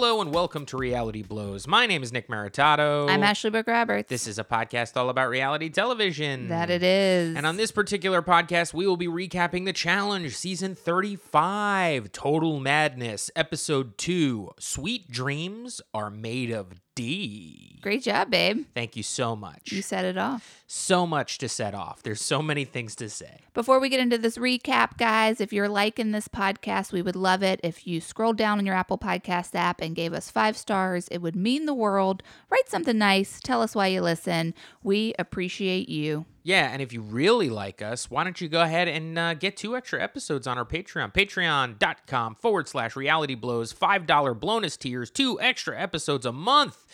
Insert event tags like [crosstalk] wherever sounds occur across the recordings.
Hello and welcome to Reality Blows. My name is Nick Maritato. I'm Ashley Burke Roberts. This is a podcast all about reality television. that it is. And on this particular podcast, we will be recapping the challenge, season 35, Total Madness, episode 2. Sweet dreams are made of D. Great job, babe. Thank you so much. You set it off. So much to set off. There's so many things to say. Before we get into this recap, guys, if you're liking this podcast, we would love it if you scroll down in your Apple Podcast app and gave us five stars. It would mean the world. Write something nice. Tell us why you listen. We appreciate you. Yeah, and if you really like us, why don't you go ahead and uh, get two extra episodes on our Patreon? Patreon.com forward slash reality blows, $5 bonus tiers, two extra episodes a month.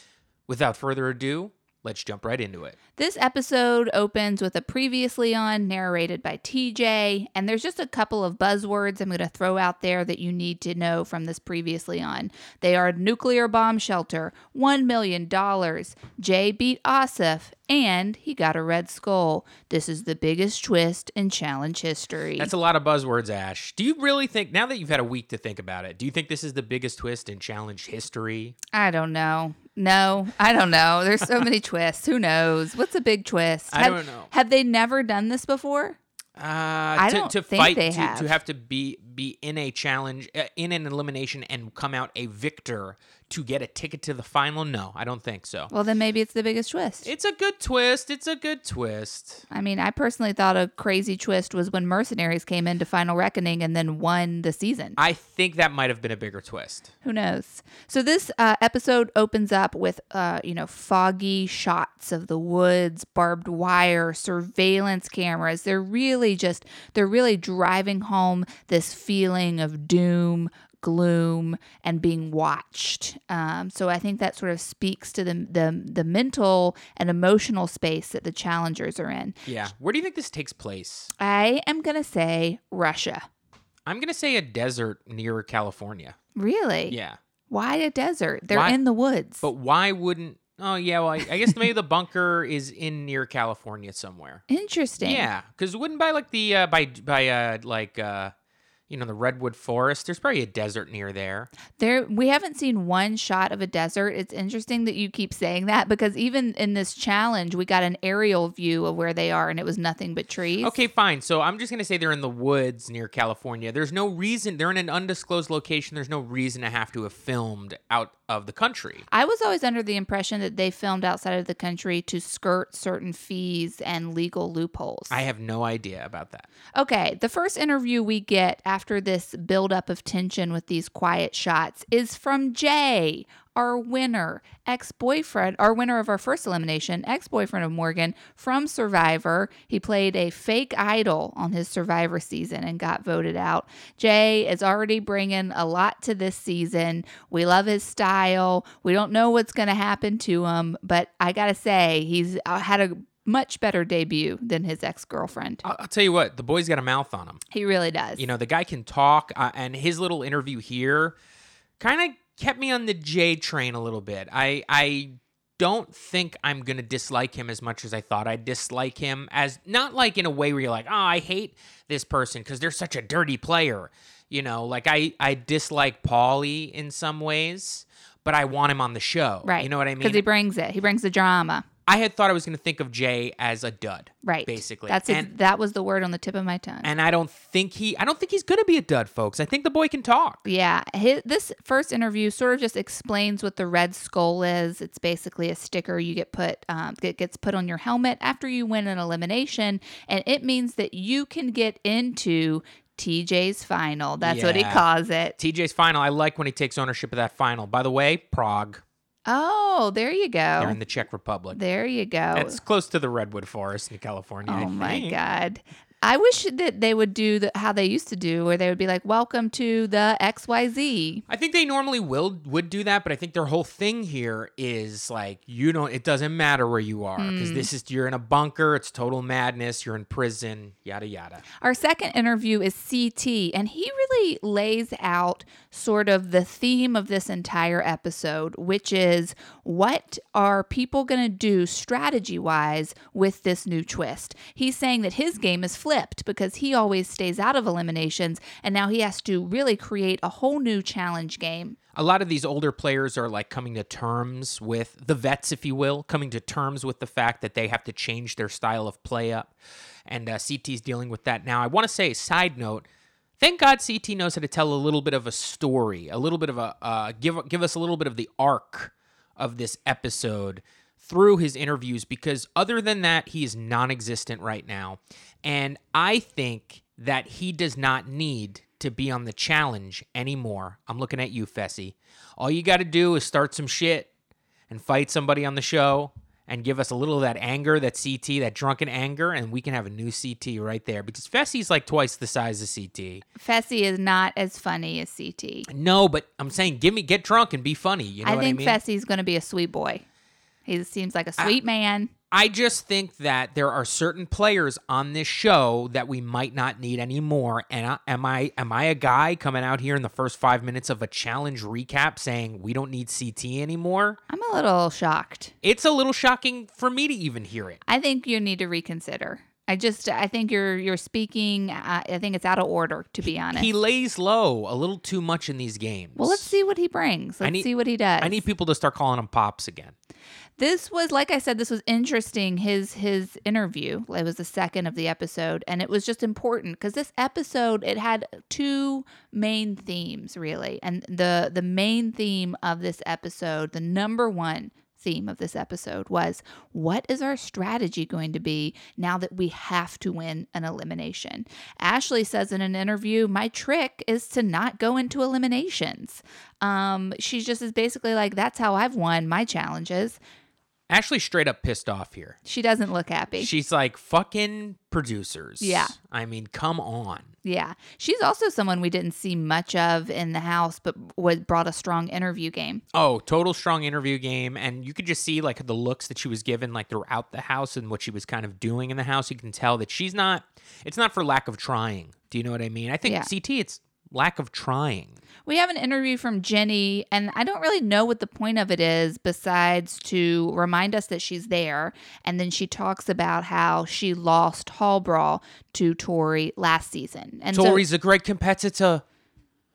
Without further ado, let's jump right into it. This episode opens with a previously on narrated by TJ, and there's just a couple of buzzwords I'm going to throw out there that you need to know from this previously on. They are nuclear bomb shelter, $1 million, Jay beat Asaf, and he got a red skull. This is the biggest twist in challenge history. That's a lot of buzzwords, Ash. Do you really think, now that you've had a week to think about it, do you think this is the biggest twist in challenge history? I don't know. No, I don't know. There's so many [laughs] twists. Who knows? What's a big twist? I have, don't know. Have they never done this before? Uh, to, don't to think fight they to, have. to have to be be in a challenge uh, in an elimination and come out a victor to get a ticket to the final no i don't think so Well, then maybe it's the biggest twist. it's a good twist it's a good twist I mean, I personally thought a crazy twist was when Mercenaries came into Final Reckoning and then won the season. i think that might have been a bigger twist Who knows? So this uh, episode opens up with, uh, you know, foggy shots of the woods, barbed wire, surveillance cameras. They're really just, they're really driving home this feeling of doom, gloom, and being watched. Um, so I think that sort of speaks to the, the the mental and emotional space that the challengers are in. yeah where do you think this takes place I am gonna say Russia. i'm gonna say a desert near california Really? yeah Why a desert? They're Why- in the woods. but why wouldn't oh yeah well i, I guess maybe the bunker is in near california somewhere Interesting. Yeah, because wouldn't by like the uh, by by uh like uh you know the redwood forest. There's probably a desert near there. There we haven't seen one shot of a desert. It's interesting that you keep saying that because even in this challenge we got an aerial view of where they are and it was nothing but trees. Okay, fine. So I'm just gonna say they're in the woods near California. There's no reason they're in an undisclosed location. There's no reason to have to have filmed out of the country. I was always under the impression that they filmed outside of the country to skirt certain fees and legal loopholes. I have no idea about that. Okay, the first interview we get after this buildup of tension with these quiet shots is from Jay, our winner, ex boyfriend, our winner of our first elimination, ex boyfriend of Morgan from Survivor. He played a fake idol on his Survivor season and got voted out. Jay is already bringing a lot to this season. We love his style. We don't know what's going to happen to him, but I got to say, he's uh, had a much better debut than his ex girlfriend. I'll, I'll tell you what, the boy's got a mouth on him. He really does. You know, the guy can talk, uh, and his little interview here kind of kept me on the J train a little bit. I I don't think I'm gonna dislike him as much as I thought I'd dislike him. As not like in a way where you're like, oh, I hate this person because they're such a dirty player. You know, like I I dislike Paulie in some ways, but I want him on the show. right. You know what I mean? Because he brings it. He brings the drama. I had thought I was gonna think of Jay as a dud. Right. Basically. That's and, that was the word on the tip of my tongue. and I don't think he I don't think he's gonna be a dud, folks. I think the boy can talk. yeah, his, this first interview sort of just explains what the red skull is. It's basically a sticker you get put um, that gets put on your helmet after you win an elimination, and it means that you can get into TJ's final. That's what he calls it. TJ's final. I like when he takes ownership of that final. By the way, Prague. Oh, there you go. They're in the Czech Republic. There you go. It's close to the redwood forest in California. I Oh my god. I wish that they would do the, how they used to do, where they would be like, "Welcome to the XYZ." I think they normally will would do that, but I think their whole thing here is like you don't. It doesn't matter where you are because Hmm. this is you're in a bunker. It's total madness. You're in prison. Yada yada. Our second interview is CT, and he really lays out sort of the theme of this entire episode, which is what are people going to do strategy wise with this new twist? He's saying that his game is flipped flipped because he always stays out of eliminations and now he has to really create a whole new challenge game. a lot of these older players are like coming to terms with the vets, if you will, coming to terms with the fact that they have to change their style of play up. And uh, CT's dealing with that now. I want to say, side note, thank God CT knows how to tell a little bit of a story, a little bit of a uh, give give us a little bit of the arc of this episode through his interviews because other than that, he is non-existent right now, and I think that he does not need to be on the challenge anymore. I'm looking at you, Fessy. All you got to do is start some shit and fight somebody on the show and give us a little of that anger, that CT, that drunken anger, and we can have a new CT right there because Fessy's like twice the size of CT. Fessy is not as funny as CT. No, but I'm saying give me get drunk and be funny. You know I what think I mean? Fessy's going to be a sweet boy. He seems like a sweet man. I just think that there are certain players on this show that we might not need anymore. And I, am I am I a guy coming out here in the first five minutes of a challenge recap saying we don't need CT anymore? I'm a little shocked. It's a little shocking for me to even hear it. I think you need to reconsider. I just I think you're you're speaking uh, I think it's out of order to be honest. He lays low a little too much in these games. well, let's see what he brings. Let's need- see what he does. I need people to start calling him pops again. This was like I said this was interesting his his interview. It was the second of the episode and it was just important cuz this episode it had two main themes really. And the the main theme of this episode, the number one theme of this episode was what is our strategy going to be now that we have to win an elimination? Ashley says in an interview, My trick is to not go into eliminations. Um, she just is basically like, That's how I've won my challenges. Ashley straight up pissed off here. She doesn't look happy. She's like fucking producers. Yeah. I mean, come on. yeah. She's also someone we didn't see much of in the house, but was brought a strong interview game. Oh, total strong interview game. And you could just see like the looks that she was given like throughout the house and what she was kind of doing in the house. You can tell that she's not, it's not for lack of trying. Do you know what I mean? I think Yeah. CT, it's lack of trying. We have an interview from Jenny, and I don't really know what the point of it is besides to remind us that she's there. And then she talks about how she lost Hall Brawl to Tori last season. And so- Tori's a great competitor.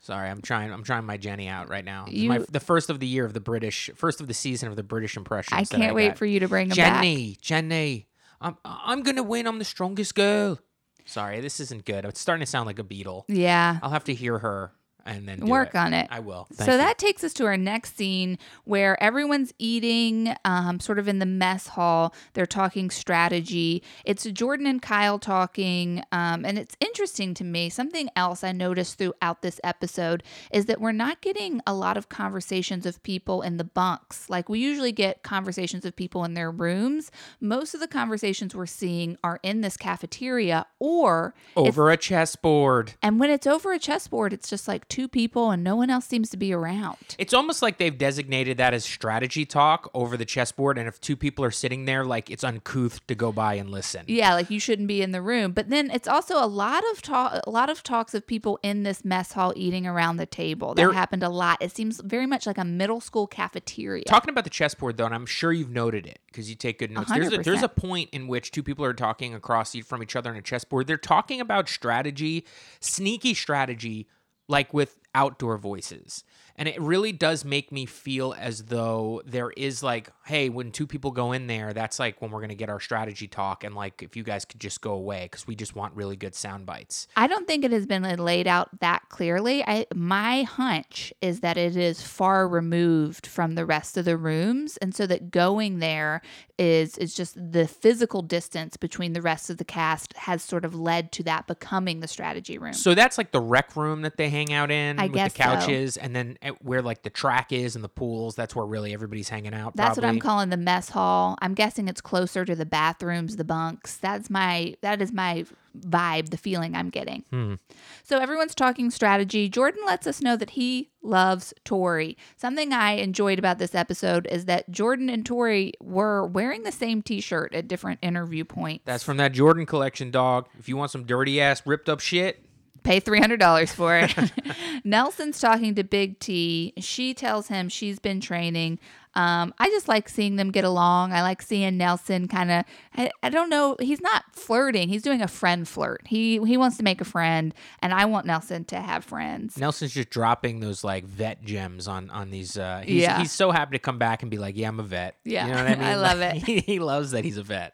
Sorry, I'm trying. I'm trying my Jenny out right now. You- my, the first of the year of the British, first of the season of the British impressions. I can't wait got. for you to bring them back. Jenny, Jenny, I'm I'm gonna win. I'm the strongest girl. Sorry, this isn't good. It's starting to sound like a beetle. Yeah. I'll have to hear her and then Work on it. I will. so you. that takes us to our next scene where everyone's eating um, sort of in the mess hall. They're talking strategy. It's Jordan and Kyle talking. Um, and it's interesting to me. Something else I noticed throughout this episode is that we're not getting a lot of conversations of people in the bunks. Like we usually get conversations of people in their rooms. Most of the conversations we're seeing are in this cafeteria or over a chessboard. and when it's over a chessboard, it's just like two people and no one else seems to be around. It's almost like they've designated that as strategy talk over the chessboard, and if two people are sitting there, like it's uncouth to go by and listen. Yeah, like you shouldn't be in the room. But then it's also a lot of talk, a lot of talks of people in this mess hall eating around the table. That There- happened a lot. It seems very much like a middle school cafeteria. Talking about the chessboard though, and I'm sure you've noted it because you take good notes. There's a, there's a point in which two people are talking across from each other on a chessboard. They're talking about strategy, sneaky strategy, like with outdoor voices. And it really does make me feel as though there is like, hey, when two people go in there, that's like when we're going to get our strategy talk. And like, if you guys could just go away because we just want really good sound bites. I don't think it has been laid out that clearly. I my hunch is that it is far removed from the rest of the rooms, and so that going there is is just the physical distance between the rest of the cast has sort of led to that becoming the strategy room. So that's like the rec room that they hang out in I with the so. couches, and then where like the track is and the pools. That's where really everybody's hanging out. That's what I'm calling the mess hall. I'm guessing it's closer to the bathrooms, the bunks. That's my that is my vibe, the feeling I'm getting. Hmm. So everyone's talking strategy. Jordan lets us know that he loves Tori. Something I enjoyed about this episode is that Jordan and Tori were wearing the same t-shirt at different interview points. That's from that Jordan collection, dog. If you want some dirty ass ripped up shit, Pay $300 for it. [laughs] Nelson's talking to Big T. She tells him she's been training. Um, I just like seeing them get along. I like seeing Nelson kind of. I, I don't know. He's not flirting. He's doing a friend flirt. He he wants to make a friend, and I want Nelson to have friends. Nelson's just dropping those like vet gems on on these. Uh, he's, Yeah. he's so happy to come back and be like, "Yeah, I'm a vet." Yeah, you know what I [laughs] mean. I love it. [laughs] He, he loves that he's a vet.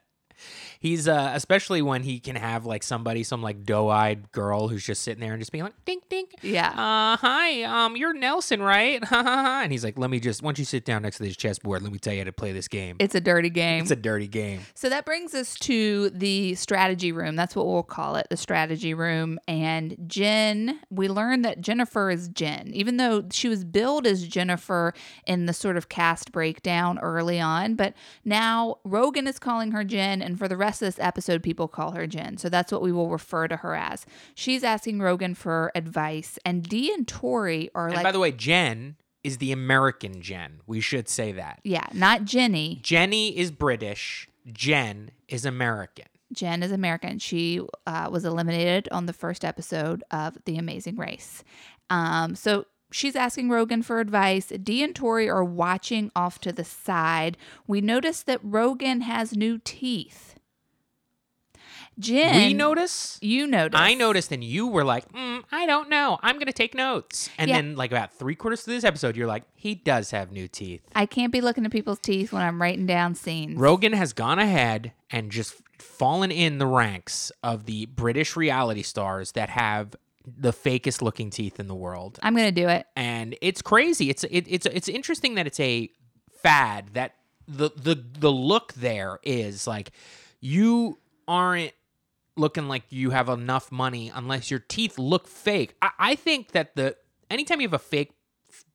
He's uh, especially when he can have like somebody, some like doe-eyed girl who's just sitting there and just being like, "Dink, dink." Yeah. Uh, hi. Um, you're Nelson, right? [laughs] and he's like, "Let me just once you sit down next to this chessboard, let me tell you how to play this game. It's a dirty game. It's a dirty game." So that brings us to the strategy room. That's what we'll call it, the strategy room. And Jen, we learned that Jennifer is Jen, even though she was billed as Jennifer in the sort of cast breakdown early on. But now Rogan is calling her Jen, and for the rest of this episode, people call her Jen. So that's what we will refer to her as. She's asking Rogan for advice, and Dee and Tori are And like, by the way, Jen is the American Jen. We should say that. yeah, not Jenny. Jenny is British. Jen is American. Jen is American. She uh, was eliminated on the first episode of The Amazing Race. Um, so she's asking Rogan for advice. Dee and Tori are watching off to the side. We notice that Rogan has new teeth. Jen, we notice. You noticed. I noticed, and you were like, mm, "I don't know. I'm gonna take notes." And Yeah. then, like about three quarters through this episode, you're like, "He does have new teeth." I can't be looking at people's teeth when I'm writing down scenes. Rogan has gone ahead and just fallen in the ranks of the British reality stars that have the fakest looking teeth in the world. I'm gonna do it. and it's crazy. It's it, it's it's interesting that it's a fad that the the the look there is like you aren't looking like you have enough money unless your teeth look fake. I, I think that the anytime you have a fake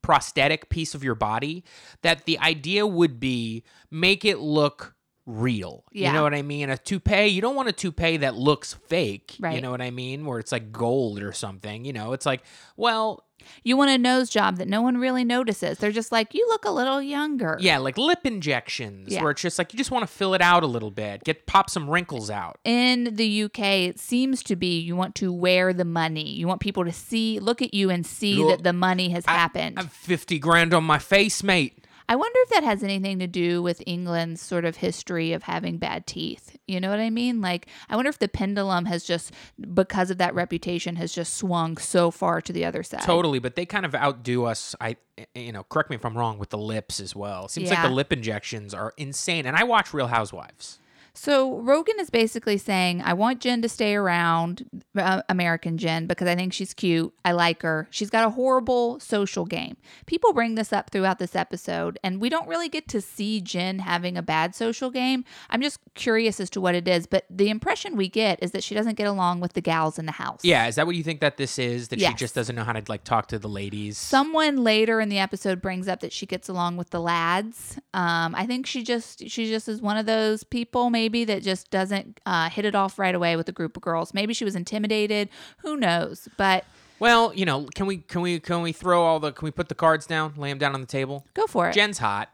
prosthetic piece of your body, that the idea would be make it look real. You know what I mean? A toupee, you don't want a toupee that looks fake. You know what I mean? Where it's like gold or something. You know, it's like, well, You want a nose job that no one really notices. They're just like, you look a little younger. Yeah, like lip injections, Yeah. where it's just like you just want to fill it out a little bit, get pop some wrinkles out. in the UK, it seems to be you want to wear the money. You want people to see, look at you and see that the money has happened. I'm fifty grand on my face, mate. I wonder if that has anything to do with England's sort of history of having bad teeth. You know what I mean? Like, I wonder if the pendulum has just, because of that reputation, has just swung so far to the other side. Totally, but they kind of outdo us. I, eh, eh, you know, correct me if I'm wrong with the lips as well. Seems like the lip injections are insane. And I watch Real Housewives. So Rogan is basically saying, I want Jen to stay around, uh, American Jen, because I think she's cute. I like her. She's got a horrible social game. People bring this up throughout this episode, and we don't really get to see Jen having a bad social game. I'm just curious as to what it is, but the impression we get is that she doesn't get along with the gals in the house. Yeah, is that what you think that this is? That she just doesn't know how to like talk to the ladies? Someone later in the episode brings up that she gets along with the lads. Um, I think she just she just is one of those people maybe that just doesn't uh, hit it off right away with a group of girls. Maybe she was intimidated. Who knows? But well, you know, can we can we can we throw all the can we put the cards down, lay them down on the table? go for it. Jen's hot.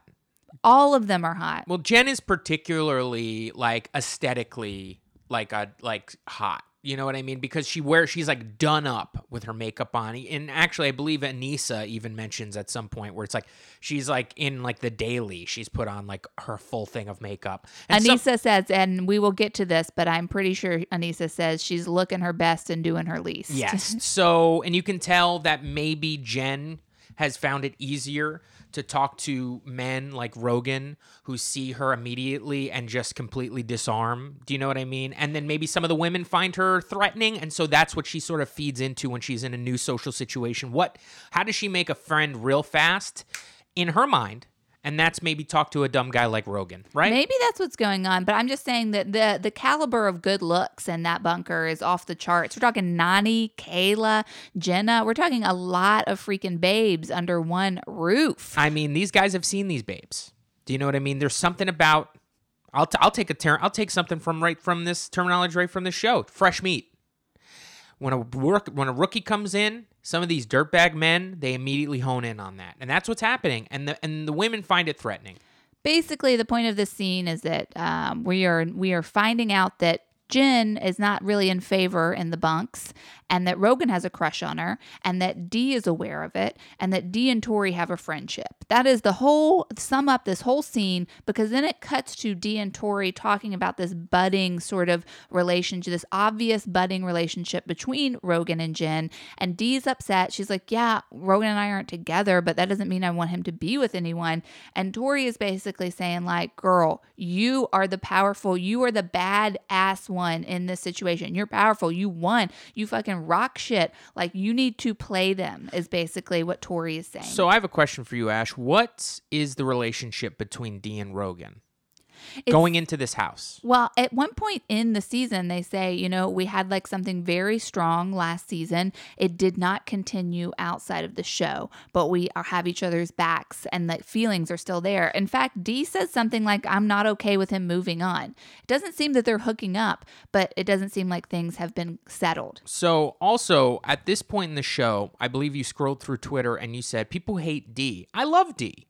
All of them are hot. Well, Jen is particularly like aesthetically like a like hot. You know what I mean? Because she wears she's like done up with her makeup on. And actually I believe Aneesa even mentions at some point where it's like she's like in like the daily, she's put on like her full thing of makeup. And some- Aneesa says, and we will get to this, but I'm pretty sure Aneesa says she's looking her best and doing her least. Yes. [laughs] So, and you can tell that maybe Jen has found it easier to talk to men like Rogan who see her immediately and just completely disarm. Do you know what I mean? And then maybe some of the women find her threatening and so that's what she sort of feeds into when she's in a new social situation. What how does she make a friend real fast in her mind? And that's maybe talk to a dumb guy like Rogan, right? Maybe that's what's going on, but I'm just saying that the the caliber of good looks in that bunker is off the charts. We're talking Nany, Kayla, Jenna. We're talking a lot of freaking babes under one roof. I mean, these guys have seen these babes. Do you know what I mean? There's something about. I'll, t- I'll take a ter- I'll take something from right from this terminology right from the show. Fresh meat. When a work when a rookie comes in, some of these dirtbag men they immediately hone in on that, and that's what's happening. And the and the women find it threatening. Basically, the point of this scene is that um, we are we are finding out that Jen is not really in favor in the bunks, and that Rogan has a crush on her, and that Dee is aware of it, and that Dee and Tori have a friendship. That is the whole sum up this whole scene because then it cuts to Dee and Tori talking about this budding sort of relationship, this obvious budding relationship between Rogan and Jen. And Dee's upset. She's like, Yeah, Rogan and I aren't together, but that doesn't mean I want him to be with anyone. And Tori is basically saying, like, girl, you are the powerful, you are the bad ass one in this situation. You're powerful. You won. You fucking rock shit. Like you need to play them is basically what Tori is saying. So I have a question for you, Ash. What is the relationship between Dee and Rogan? It's- going into this house. Well, at one point in the season, they say, you know, we had like something very strong last season. It did not continue outside of the show, but we are, have each other's backs and the feelings are still there. In fact, Dee says something like, I'm not okay with him moving on. It doesn't seem that they're hooking up, but it doesn't seem like things have been settled. So, also at this point in the show, I believe you scrolled through Twitter and you said people hate Dee. I love Dee.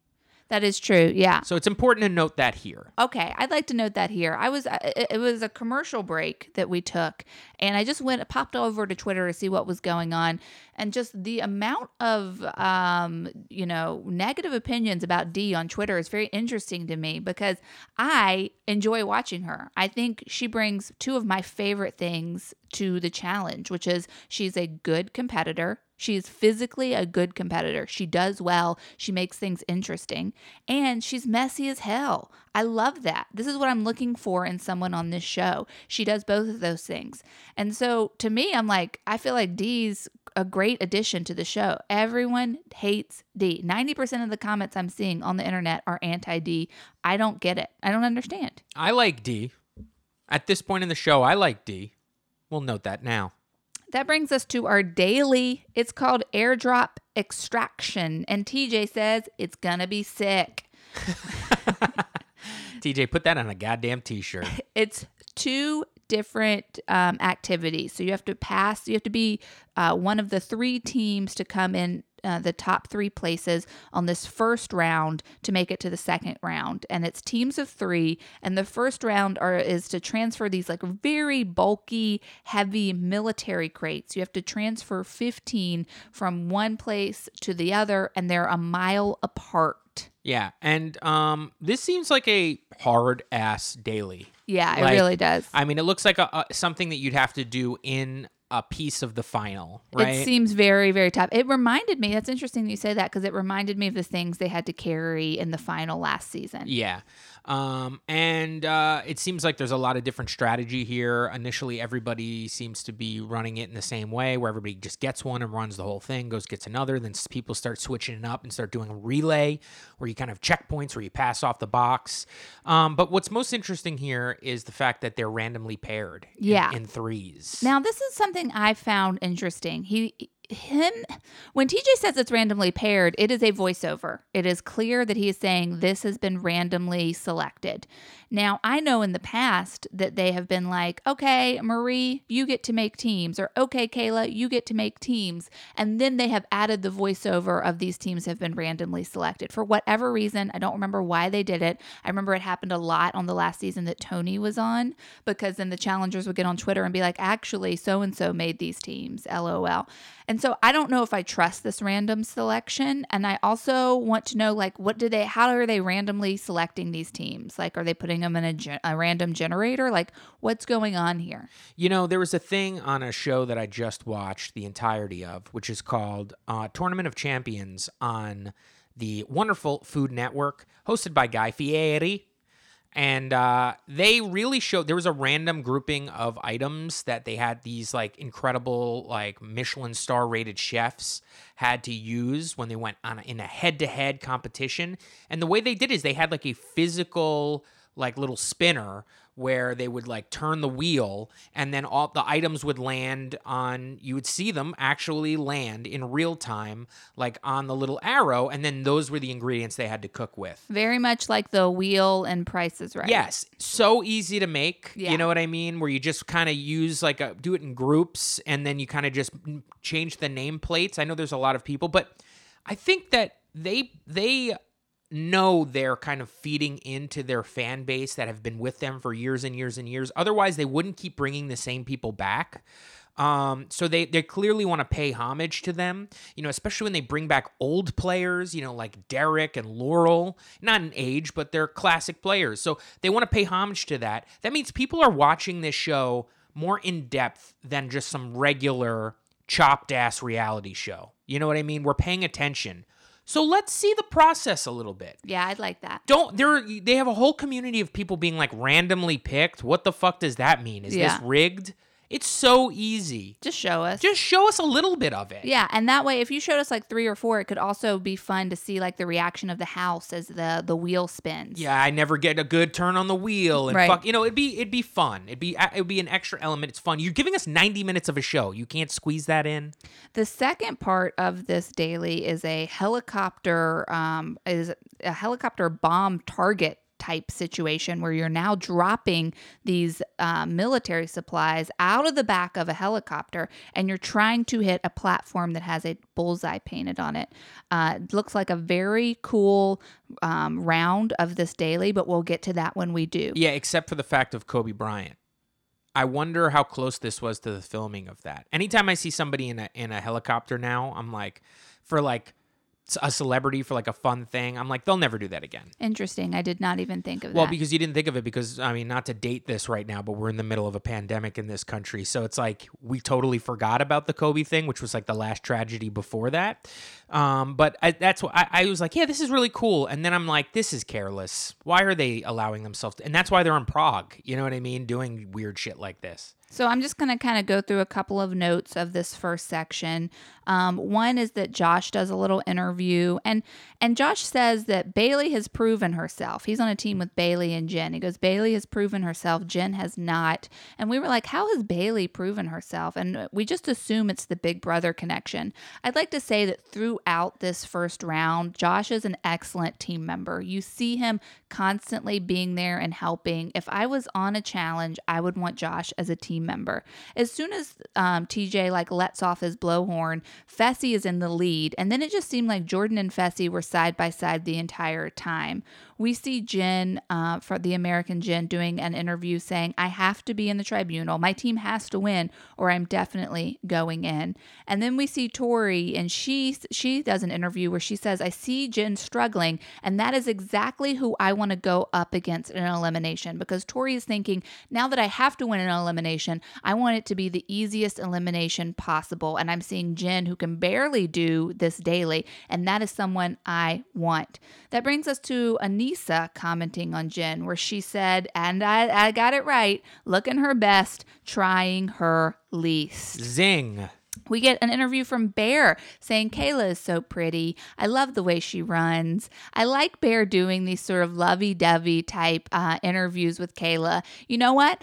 That is true. Yeah. So it's important to note that here. Okay, I'd like to note that here. I was it, was a commercial break that we took, and I just went popped over to Twitter to see what was going on, and just the amount of um you know negative opinions about Dee on Twitter is very interesting to me because I enjoy watching her. I think she brings two of my favorite things to the challenge, which is she's a good competitor. She's physically a good competitor. She does well. She makes things interesting. And she's messy as hell. I love that. This is what I'm looking for in someone on this show. She does both of those things. And so to me, I'm like, I feel like Dee's a great addition to the show. Everyone hates Dee. 90% of the comments I'm seeing on the internet are anti Dee. I don't get it. I don't understand. I like Dee. At this point in the show, I like Dee. We'll note that now. That brings us to our daily. It's called airdrop extraction. And TJ says it's going to be sick. [laughs] TJ, put that on a goddamn t shirt. [laughs] It's two different um, activities. So you have to pass, you have to be uh, one of the three teams to come in uh, the top three places on this first round to make it to the second round. And it's teams of three. And the first round are is to transfer these like very bulky, heavy military crates. You have to transfer 15 from one place to the other, and they're a mile apart. Yeah, and um, this seems like a hard ass daily. Yeah, it Like, really does. I mean, it looks like a, a, something that you'd have to do in a piece of the final, right? It seems very, very tough. It reminded me, that's interesting that you say that because it reminded me of the things they had to carry in the final last season. Yeah. Um, and uh, it seems like there's a lot of different strategy here. Initially, everybody seems to be running it in the same way, where everybody just gets one and runs the whole thing, goes gets another. Then people start switching it up and start doing a relay, where you kind of checkpoints where you pass off the box. Um, but what's most interesting here is the fact that they're randomly paired. in- Yeah. in, threes. Now, this is something I found interesting. He, him, when TJ says it's randomly paired, it is a voiceover. It is clear that he is saying this has been randomly selected. Now, I know in the past that they have been like, okay, Marie, you get to make teams, or okay, Kayla, you get to make teams. And then they have added the voiceover of these teams have been randomly selected for whatever reason. I don't remember why they did it. I remember it happened a lot on the last season that Tony was on because then the challengers would get on Twitter and be like, actually, so and so made these teams, lol. And so I don't know if I trust this random selection. And I also want to know, like, what do they, how are they randomly selecting these teams? Like, are they putting them in a, a random generator? Like, what's going on here? You know, there was a thing on a show that I just watched the entirety of, which is called uh, Tournament of Champions on the wonderful Food Network, hosted by Guy Fieri. And uh, they really showed there was a random grouping of items that they had these like incredible, like Michelin star rated chefs had to use when they went on a, in a head to head competition. And the way they did is they had like a physical, like little spinner where they would like turn the wheel and then all the items would land on you would see them actually land in real time like on the little arrow and then those were the ingredients they had to cook with Very much like the wheel and prices, right? yes so easy to make Yeah. you know what i mean where you just kind of use like a do it in groups and then you kind of just change the nameplates i know there's a lot of people but i think that they they know they're kind of feeding into their fan base that have been with them for years and years and years. Otherwise, they wouldn't keep bringing the same people back. Um, so they they clearly want to pay homage to them, you know, especially when they bring back old players, you know, like Derrick and Laurel, not in age, but they're classic players. So they want to pay homage to that. That means people are watching this show more in depth than just some regular chopped ass reality show. You know what I mean? We're paying attention. So let's see the process a little bit. Yeah, I'd like that. Don't there they have a whole community of people being like randomly picked. What the fuck does that mean? Is Yeah. this rigged? It's so easy. Just show us. Just show us a little bit of it. yeah, and that way, if you showed us like three or four, it could also be fun to see like the reaction of the house as the the wheel spins. Yeah, I never get a good turn on the wheel and Right. fuck. You know, it'd be it'd be fun. It'd be it'd be an extra element. It's fun. You're giving us 90 minutes of a show. You can't squeeze that in. The second part of this daily is a helicopter um, is a helicopter bomb target type situation where you're now dropping these uh, military supplies out of the back of a helicopter and you're trying to hit a platform that has a bullseye painted on it. Uh, it looks like a very cool um, round of this daily, but we'll get to that when we do. Yeah, except for the fact of Kobe Bryant. I wonder how close this was to the filming of that. Anytime I see somebody in a in a helicopter now, I'm like, for like a celebrity for like a fun thing, I'm like, they'll never do that again. Interesting. I did not even think of Well, that. Well, because you didn't think of it, because I mean, not to date this right now, but we're in the middle of a pandemic in this country, so it's like we totally forgot about the Kobe thing, which was like the last tragedy before that. Um, but I, that's what I, I was like, yeah, this is really cool, and then I'm like, this is careless. Why are they allowing themselves? To, and that's why they're in Prague. You know what I mean? Doing weird shit like this. So I'm just going to kind of go through a couple of notes of this first section. Um, one is that Josh does a little interview, and and Josh says that Bailey has proven herself. He's on a team with Bailey and Jen. He goes, Bailey has proven herself, Jen has not. And we were like, how has Bailey proven herself? And we just assume it's the Big Brother connection. I'd like to say that throughout this first round, Josh is an excellent team member. You see him constantly being there and helping. If I was on a challenge, I would want Josh as a team member. As soon as um, TJ like lets off his blowhorn, Fessy is in the lead, and then it just seemed like Jordan and Fessy were side by side the entire time. We see Jen uh, for the American Jen doing an interview saying, "I have to be in the tribunal. My team has to win, or I'm definitely going in." And then we see Tori, and she she does an interview where she says, "I see Jen struggling, and that is exactly who I want to go up against in an elimination." Because Tori is thinking, now that I have to win an elimination, I want it to be the easiest elimination possible. And I'm seeing Jen, who can barely do this daily, and that is someone I want. That brings us to Aneesa commenting on Jen, where she said, and I, I got it right, looking her best, trying her least. Zing. We get an interview from Bear saying Kayla is so pretty. I love the way she runs. I like Bear doing these sort of lovey dovey type uh, interviews with Kayla. You know what?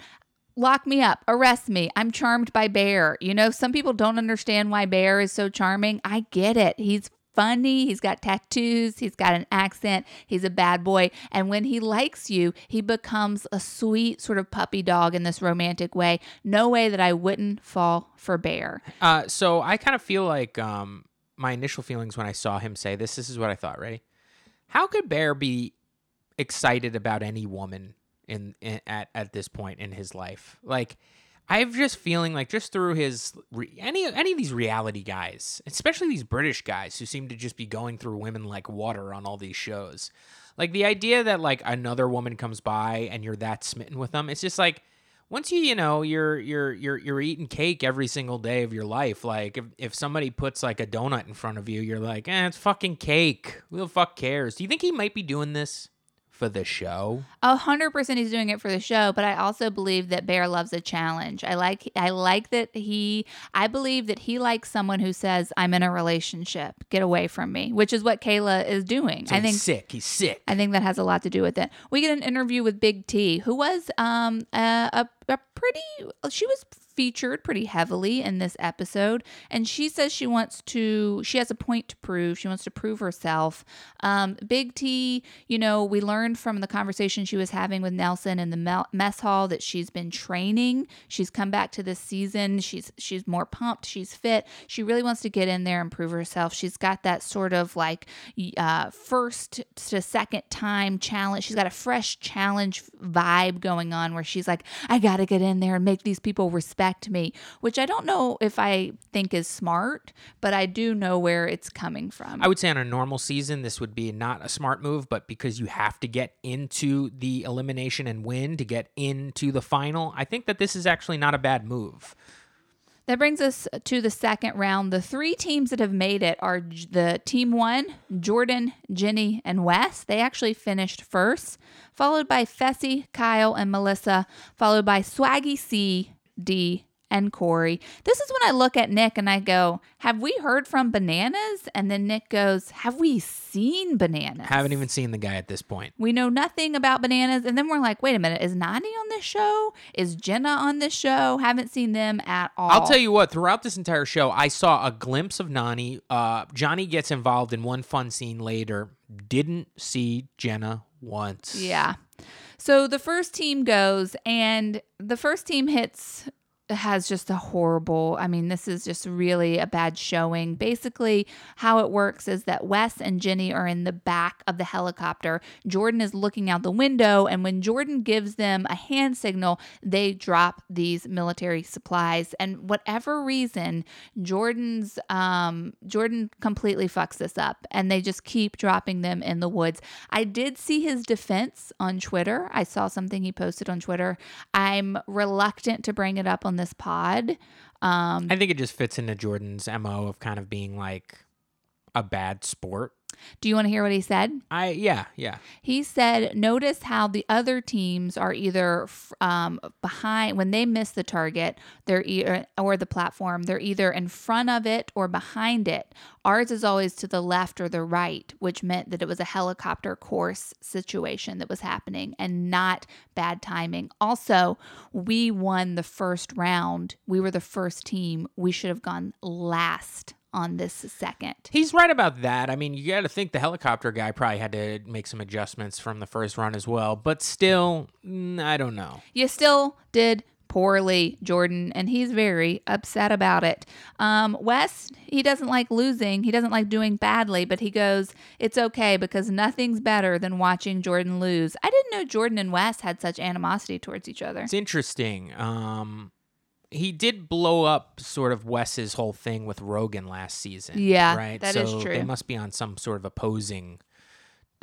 Lock me up, arrest me. I'm charmed by Bear. You know, some people don't understand why Bear is so charming. I get it. He's funny. He's got tattoos. He's got an accent. He's a bad boy. And when he likes you, he becomes a sweet sort of puppy dog in this romantic way. No way that I wouldn't fall for Bear. Uh, so I kind of feel like um, my initial feelings when I saw him say this. This is what I thought. Ready? How could Bear be excited about any woman in, in at at this point in his life? Like, I'm just feeling like just through his any any of these reality guys, especially these British guys who seem to just be going through women like water on all these shows. Like the idea that like another woman comes by and you're that smitten with them, it's just like once you you know you're you're you're you're eating cake every single day of your life like if, if somebody puts like a donut in front of you you're like eh it's fucking cake who the fuck cares do you think he might be doing this for the show A hundred percent he's doing it for the show, but I also believe that Bear loves a challenge. I like I like that he I believe that he likes someone who says, I'm in a relationship. Get away from me. Which is what Kayla is doing. so I think he's sick he's sick I think that has a lot to do with it. We get an interview with Big T, who was um a, a, a pretty she was featured pretty heavily in this episode and she says she wants to she has a point to prove. She wants to prove herself. Um, big t you know we learned from the conversation she was having with nelson in the mess hall that she's been training. She's come back to this season. She's she's more pumped. She's fit. She really wants to get in there and prove herself. She's got that sort of like uh, first to second time challenge. She's got a fresh challenge vibe going on where she's like i got to get in there and make these people respect me, which I don't know if I think is smart, but I do know where it's coming from. I would say on a normal season, this would be not a smart move, but because you have to get into the elimination and win to get into the final, I think that this is actually not a bad move. That brings us to the second round. The three teams that have made it are the team one, Jordan, Jenny, and Wes. They actually finished first, followed by Fessy, Kyle, and Melissa, followed by Swaggy C, Dee, and Cory. This is when I look at Nick and I go, Have we heard from Bananas? And then Nick goes, Have we seen Bananas? Haven't even seen the guy at this point. We know nothing about bananas. And then we're like, wait a minute, is Nany on this show? Is Jenna on this show? Haven't seen them at all. I'll tell you what, throughout this entire show, I saw a glimpse of Nany. Uh, Johnny gets involved in one fun scene later. Didn't see Jenna once. Yeah. So the first team goes, and the first team hits has just a horrible i mean this is just really a bad showing. Basically how it works is that wes and jenny are in the back of the helicopter. Jordan is looking out the window and when jordan gives them a hand signal they drop these military supplies. And whatever reason jordan's um jordan completely fucks this up and they just keep dropping them in the woods. I did see his defense on twitter. I saw something he posted on twitter. I'm reluctant to bring it up on this pod um I think it just fits into Jordan's MO of kind of being like a bad sport. Do you want to hear what he said I yeah, yeah. He said, notice how the other teams are either um, behind when they miss the target, they're either or the platform, they're either in front of it or behind it. Ours is always to the left or the right, which meant that it was a helicopter course situation that was happening and not bad timing. Also, we won the first round. We were the first team. We should have gone last on this second. He's right about that. I mean, you got to think the helicopter guy probably had to make some adjustments from the first run as well. But still, I don't know. You still did poorly, Jordan, and he's very upset about it. Um, Wes, he doesn't like losing. He doesn't like doing badly, but he goes, It's okay because nothing's better than watching Jordan lose. I didn't know Jordan and Wes had such animosity towards each other. It's interesting. Um, he did blow up sort of Wes's whole thing with Rogan last season. Yeah, right. that so is true. They must be on some sort of opposing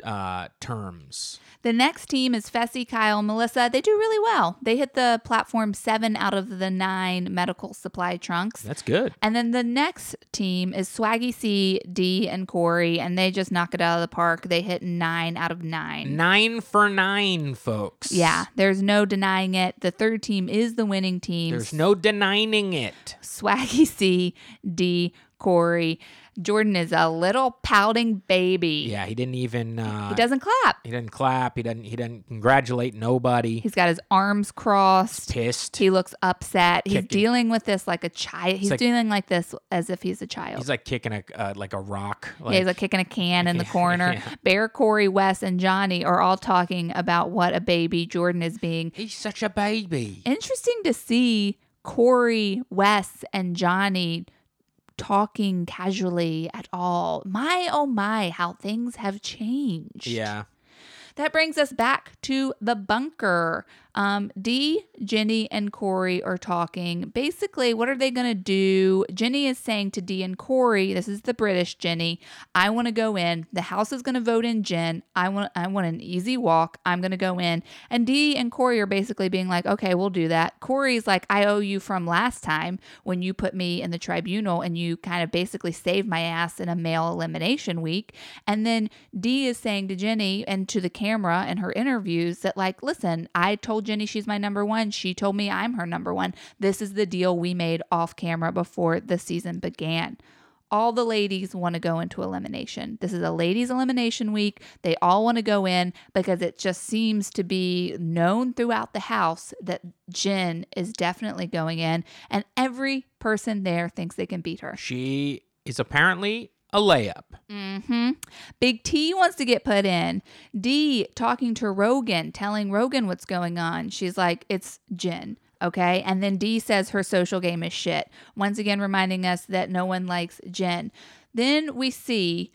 uh, terms. The next team is Fessy, Kyle, Melissa. They do really well. They hit the platform seven out of the nine medical supply trunks. That's good. And then the next team is Swaggy C, Dee, and Cory, and they just knock it out of the park. They hit nine out of nine. Nine for nine, folks. Yeah, there's no denying it. The third team is the winning team. There's no denying it. Swaggy C, Dee, Cory. Jordan is a little pouting baby. Yeah, he didn't even. Uh, He doesn't clap. He didn't clap. He didn't. He didn't congratulate nobody. He's got his arms crossed. pissed. He looks upset. He's dealing with this like a child. He's like- dealing like this as if he's a child. He's like kicking a uh, like a rock. Like, yeah, he's like kicking a can in the [laughs] corner. Yeah. Bear, Cory, Wes, and Johnny are all talking about what a baby Jordan is being. he's such a baby. Interesting to see Cory, Wes, and Johnny talking casually at all. My oh my, how things have changed. Yeah. That brings us back to the bunker. Um, Dee, Jenny, and Cory are talking. Basically, what are they going to do? Jenny is saying to Dee and Cory, this is the British Jenny, I want to go in. The house is going to vote in Jen. I want I want an easy walk. I'm going to go in. And Dee and Cory are basically being like, okay, we'll do that. Cory's like, I owe you from last time when you put me in the tribunal and you kind of basically saved my ass in a male elimination week. And then Dee is saying to Jenny and to the camera in her interviews that, like, listen, I told Jenny she's my number one. She told me I'm her number one. This is the deal we made off camera before the season began. All the ladies want to go into elimination. This is a ladies' elimination week. They all want to go in because it just seems to be known throughout the house that Jen is definitely going in, and every person there thinks they can beat her. She is apparently a layup. Mm-hmm. Big T wants to get put in. Dee talking to Rogan, telling Rogan what's going on. She's like, it's Jen. Okay. And then Dee says her social game is shit. Once again, reminding us that no one likes Jen. Then we see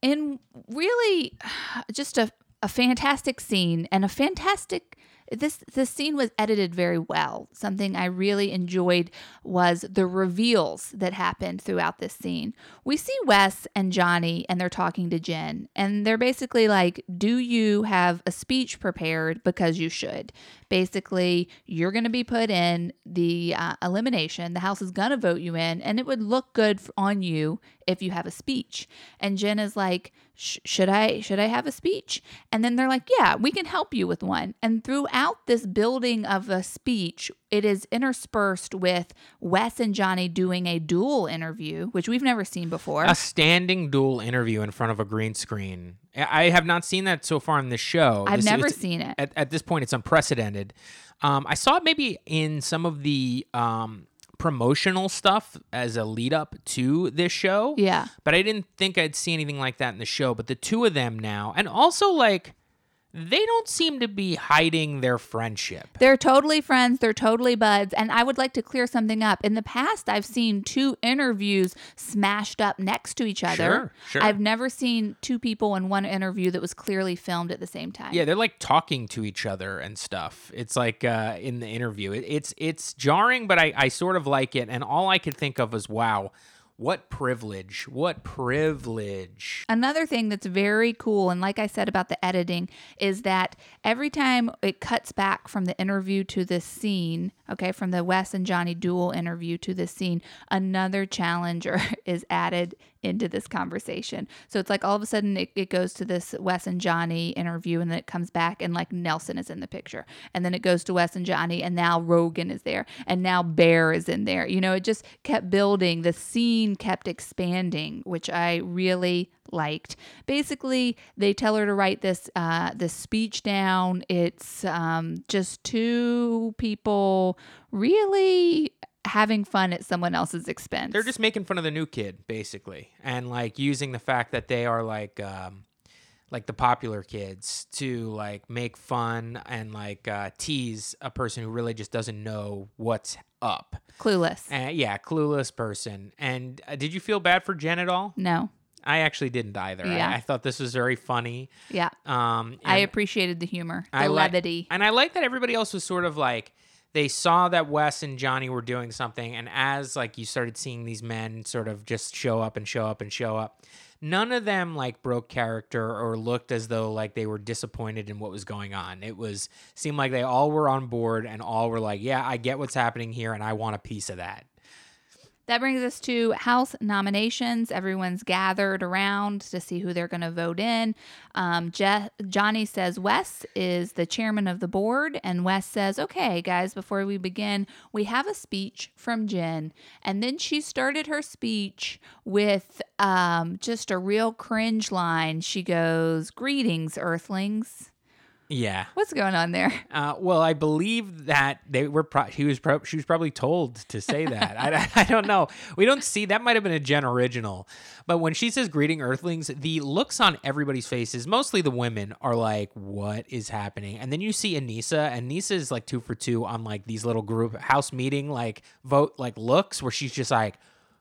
in really [sighs] just a, a fantastic scene and a fantastic this this scene was edited very well. Something I really enjoyed was the reveals that happened throughout this scene. We see Wes and Johnny and they're talking to Jen and they're basically like, "Do you have a speech prepared because you should?" Basically, you're going to be put in the uh, elimination. The house is going to vote you in and it would look good on you if you have a speech. And Jen is like, should I should I have a speech? And then they're like, yeah, we can help you with one. And throughout this building of a speech, it is interspersed with Wes and Johnny doing a dual interview, which we've never seen before. A standing dual interview in front of a green screen. I have not seen that so far in the show. I've This- never seen it. At, at this point, it's unprecedented. Um, I saw it maybe in some of the um, promotional stuff as a lead up to this show. Yeah. But I didn't think I'd see anything like that in the show. But the two of them now, and also like, they don't seem to be hiding their friendship. They're totally friends. They're totally buds. And I would like to clear something up. In the past, I've seen two interviews smashed up next to each other. Sure, sure. I've never seen two people in one interview that was clearly filmed at the same time. Yeah, they're like talking to each other and stuff. It's like uh, in the interview. It, it's it's jarring, but I, I sort of like it. And all I could think of was, wow, what privilege! What privilege! Another thing that's very cool, and like I said about the editing, is that every time it cuts back from the interview to this scene, okay, from the Wes and Johnny duel interview to this scene, another challenger [laughs] is added into this conversation. So it's like all of a sudden it, it goes to this Wes and Johnny interview, and then it comes back, and like Nelson is in the picture. And then it goes to Wes and Johnny, and now Rogan is there, and now Bear is in there. You know, it just kept building. The scene kept expanding, which I really liked. Basically, they tell her to write this uh, this speech down. It's um, just two people really having fun at someone else's expense. They're just making fun of the new kid, basically, and like using the fact that they are like um, like the popular kids to like make fun and like uh, tease a person who really just doesn't know what's up. clueless. Uh, yeah, clueless person. And uh, did you feel bad for Jen at all? no. I actually didn't either. Yeah. I, thought this was very funny. Yeah. Um, I appreciated the humor, the I like- levity. and I like that everybody else was sort of like they saw that Wes and Johnny were doing something, and as like you started seeing these men sort of just show up and show up and show up, none of them like broke character or looked as though like they were disappointed in what was going on. It was seemed like they all were on board and all were like, yeah, I get what's happening here, and I want a piece of that. That brings us to House nominations. Everyone's gathered around to see who they're going to vote in. Um, Je- Johnny says Wes is the chairman of the board, and Wes says, Okay, guys, before we begin, we have a speech from Jen. And then she started her speech with um, just a real cringe line. She goes, Greetings, Earthlings. Yeah. What's going on there? [laughs] Uh, well, I believe that they were. Pro- he was. Pro- she was probably told to say that. I, I don't know. We don't see that. Might have been a Jen original, but when she says "greeting Earthlings," the looks on everybody's faces, mostly the women, are like, "What is happening?" And then you see Aneesa, and Aneesa is like two for two on like these little group house meeting like vote like looks where she's just like,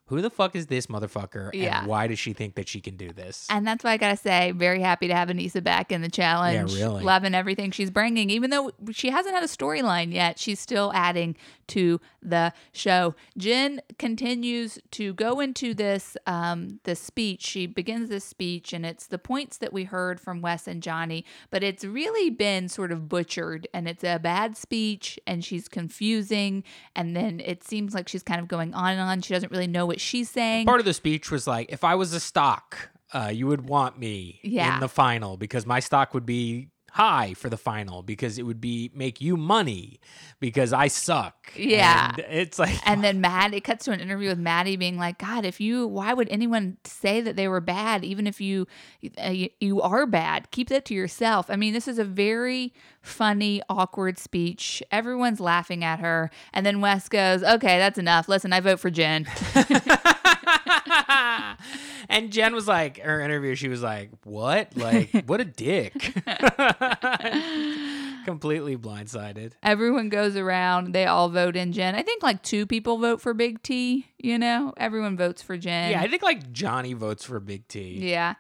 "Who the fuck is this motherfucker? Yeah. And why does she think that she can do this?" And that's why I gotta say, very happy to have Aneesa back in the challenge. Yeah, really. Loving everything she's bringing, even though she hasn't had a storyline yet, she's still adding to the show. Jen continues to go into this um, this speech. She begins this speech, and it's the points that we heard from Wes and Johnny, but it's really been sort of butchered, and it's a bad speech, and she's confusing, and then it seems like she's kind of going on and on. She doesn't really know what she's saying. part of the speech was like, if I was a stock, uh, you would want me Yeah. in the final because my stock would be high for the final because it would be make you money because I suck. Yeah. And it's like And then Matt, it cuts to an interview with Maddie being like, God, if you, why would anyone say that they were bad, even if you, uh, you, you are bad? Keep that to yourself. I mean, this is a very funny, awkward speech. Everyone's laughing at her. And then Wes goes, Okay, that's enough. Listen, I vote for Jen. [laughs] [laughs] and Jen was like, her interview, she was like, "What? Like, [laughs] what a dick!" [laughs] Completely blindsided. Everyone goes around. They all vote in Jen. I think like two people vote for Big T. You know, everyone votes for Jen. Yeah, I think like Johnny votes for Big T. Yeah.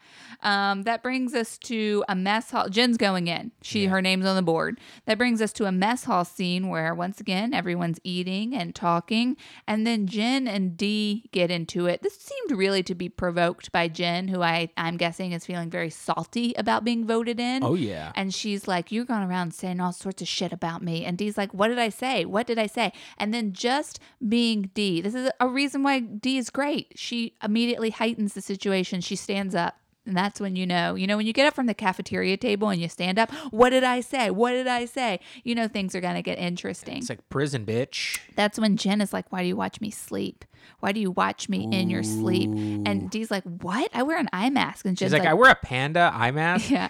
Um, that brings us to a mess hall. Jen's going in. She Yeah. her name's on the board. That brings us to a mess hall scene where once again everyone's eating and talking, and then Jen and Dee get into it. This seemed really to be provoked by Jen, who I I'm guessing is feeling very salty about being voted in. Oh yeah. And she's like, You're going around saying all sorts of shit about me. And Dee's like, What did I say? What did I say? And then just being Dee, this is a reason why Dee is great. She immediately heightens the situation. She stands up. And that's when you know, you know, when you get up from the cafeteria table and you stand up, what did I say? What did I say? You know, things are going to get interesting. It's like prison, bitch. That's when Jen is like, Why do you watch me sleep? Why do you watch me in your sleep? And Dee's like, What? I wear an eye mask. And Jen's She's like, I wear a panda eye mask. [laughs] yeah.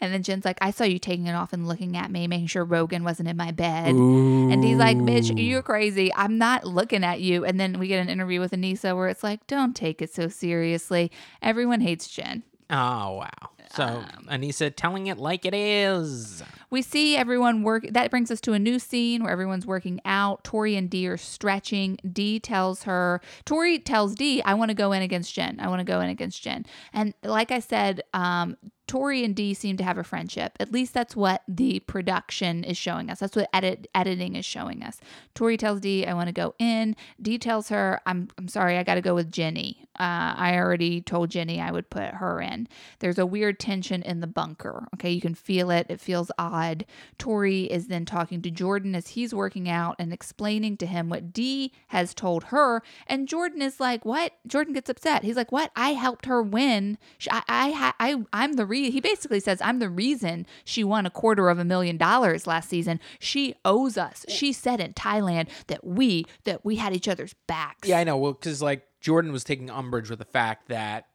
And then Jen's like, I saw you taking it off and looking at me, making sure Rogan wasn't in my bed. And he's like, bitch, you're crazy. I'm not looking at you. And then we get an interview with Aneesa where it's like, don't take it so seriously. Everyone hates Jen. Oh wow. So Um, Aneesa telling it like it is. We see everyone work. That brings us to a new scene where everyone's working out. Tori and Dee are stretching. Dee tells her, Tori tells Dee, I want to go in against Jen. I want to go in against Jen. And like I said, um, Tori and Dee seem to have a friendship. At least that's what the production is showing us. That's what edit editing is showing us. Tori tells Dee, I want to go in. Dee tells her, I'm I'm sorry, I got to go with Jenny. Uh, I already told Jenny I would put her in. There's a weird tension in the bunker. Okay, you can feel it. It feels odd. Tori is then talking to Jordan as he's working out and explaining to him what Dee has told her. And Jordan is like, "What?" Jordan gets upset. He's like, "What? I helped her win. Sh- I, I, I I'm the re." He basically says, "I'm the reason she won a quarter of a million dollars last season. She owes us. She said in Thailand that we that we had each other's backs." Yeah, I know. Well, because like Jordan was taking umbrage with the fact that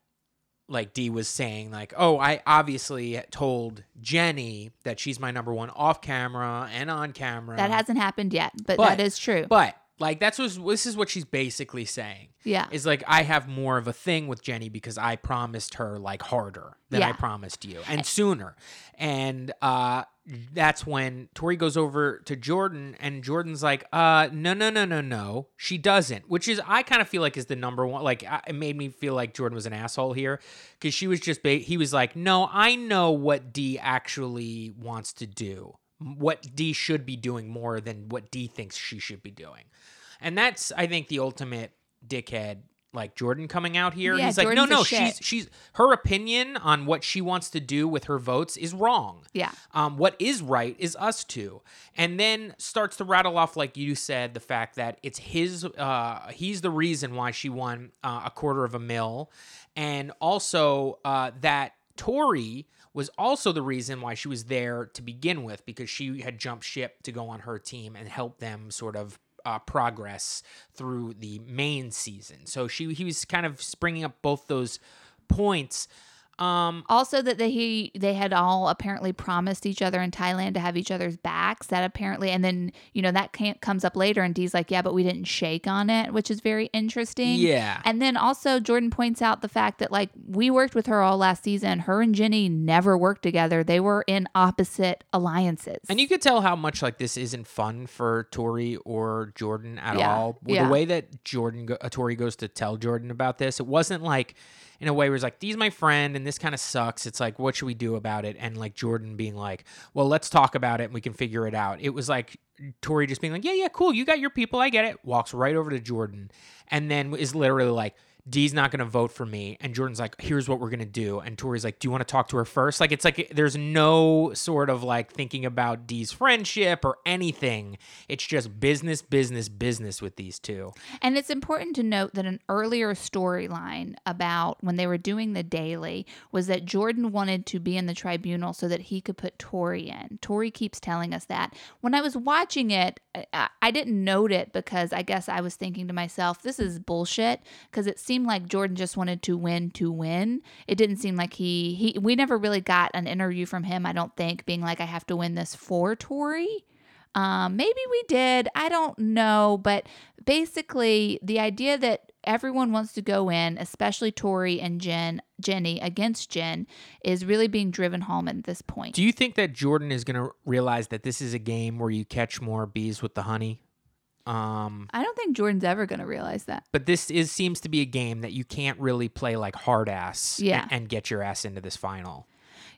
like Dee was saying like, "Oh, I obviously told Jenny that she's my number one off camera and on camera." That hasn't happened yet, but, But- that is true. But like that's what this is what she's basically saying. yeah. Is like I have more of a thing with Jenny because I promised her like harder than I promised you and sooner. And uh that's when Tori goes over to Jordan and Jordan's like, uh no no no no no. She doesn't, which is I kind of feel like is the number one like it made me feel like Jordan was an asshole here cuz she was just ba- he was like, "No, I know what Dee actually wants to do. What Dee should be doing more than what Dee thinks she should be doing." And that's I think the ultimate dickhead like Jordan coming out here. Yeah, He's like, Jordan's a no, no, shit." she's she's her opinion on what she wants to do with her votes is wrong. Yeah. Um, what is right is us two, and then starts to rattle off like you said the fact that it's his. Uh, he's the reason why she won uh, a quarter of a mil, and also uh, that Tori was also the reason why she was there to begin with because she had jumped ship to go on her team and help them sort of uh, progress through the main season. So she he was kind of springing up both those points. Um, Also, that they he they had all apparently promised each other in Thailand to have each other's backs. That apparently, and then you know that can't, comes up later, and Dee's like, "Yeah, but we didn't shake on it," which is very interesting. Yeah. And then also Jordan points out the fact that like we worked with her all last season. Her and Jenny never worked together. They were in opposite alliances. And you could tell how much like this isn't fun for Tori or Jordan at Yeah, all. Yeah. The way that Jordan, go- uh, Tori goes to tell Jordan about this, it wasn't like in a way where it's like, "He's my friend, and this kind of sucks." It's like, "What should we do about it?" And like Jordan being like, "Well, let's talk about it, and we can figure it out." It was like Tori just being like, "Yeah, yeah, cool, you got your people, I get it." Walks right over to Jordan, and then is literally like. Dee's not going to vote for me. And Jordan's like, here's what we're going to do. And Tori's like, do you want to talk to her first? Like, it's like there's no sort of like thinking about Dee's friendship or anything. It's just business, business, business with these two. And it's important to note that an earlier storyline about when they were doing the daily was that Jordan wanted to be in the tribunal so that he could put Tori in. Tori keeps telling us that. When I was watching it, I, I didn't note it because I guess I was thinking to myself, this is bullshit because it like Jordan just wanted to win to win. It didn't seem like he he we never really got an interview from him, I don't think, being like I have to win this for Tori. Um, maybe we did. I don't know. But basically, the idea that everyone wants to go in, especially Tori and Jen, Jenny against Jen, is really being driven home at this point. Do you think that Jordan is going to realize that this is a game where you catch more bees with the honey? Um, I don't think Jordan's ever going to realize that. but this is seems to be a game that you can't really play like hard ass Yeah. and, and get your ass into this final.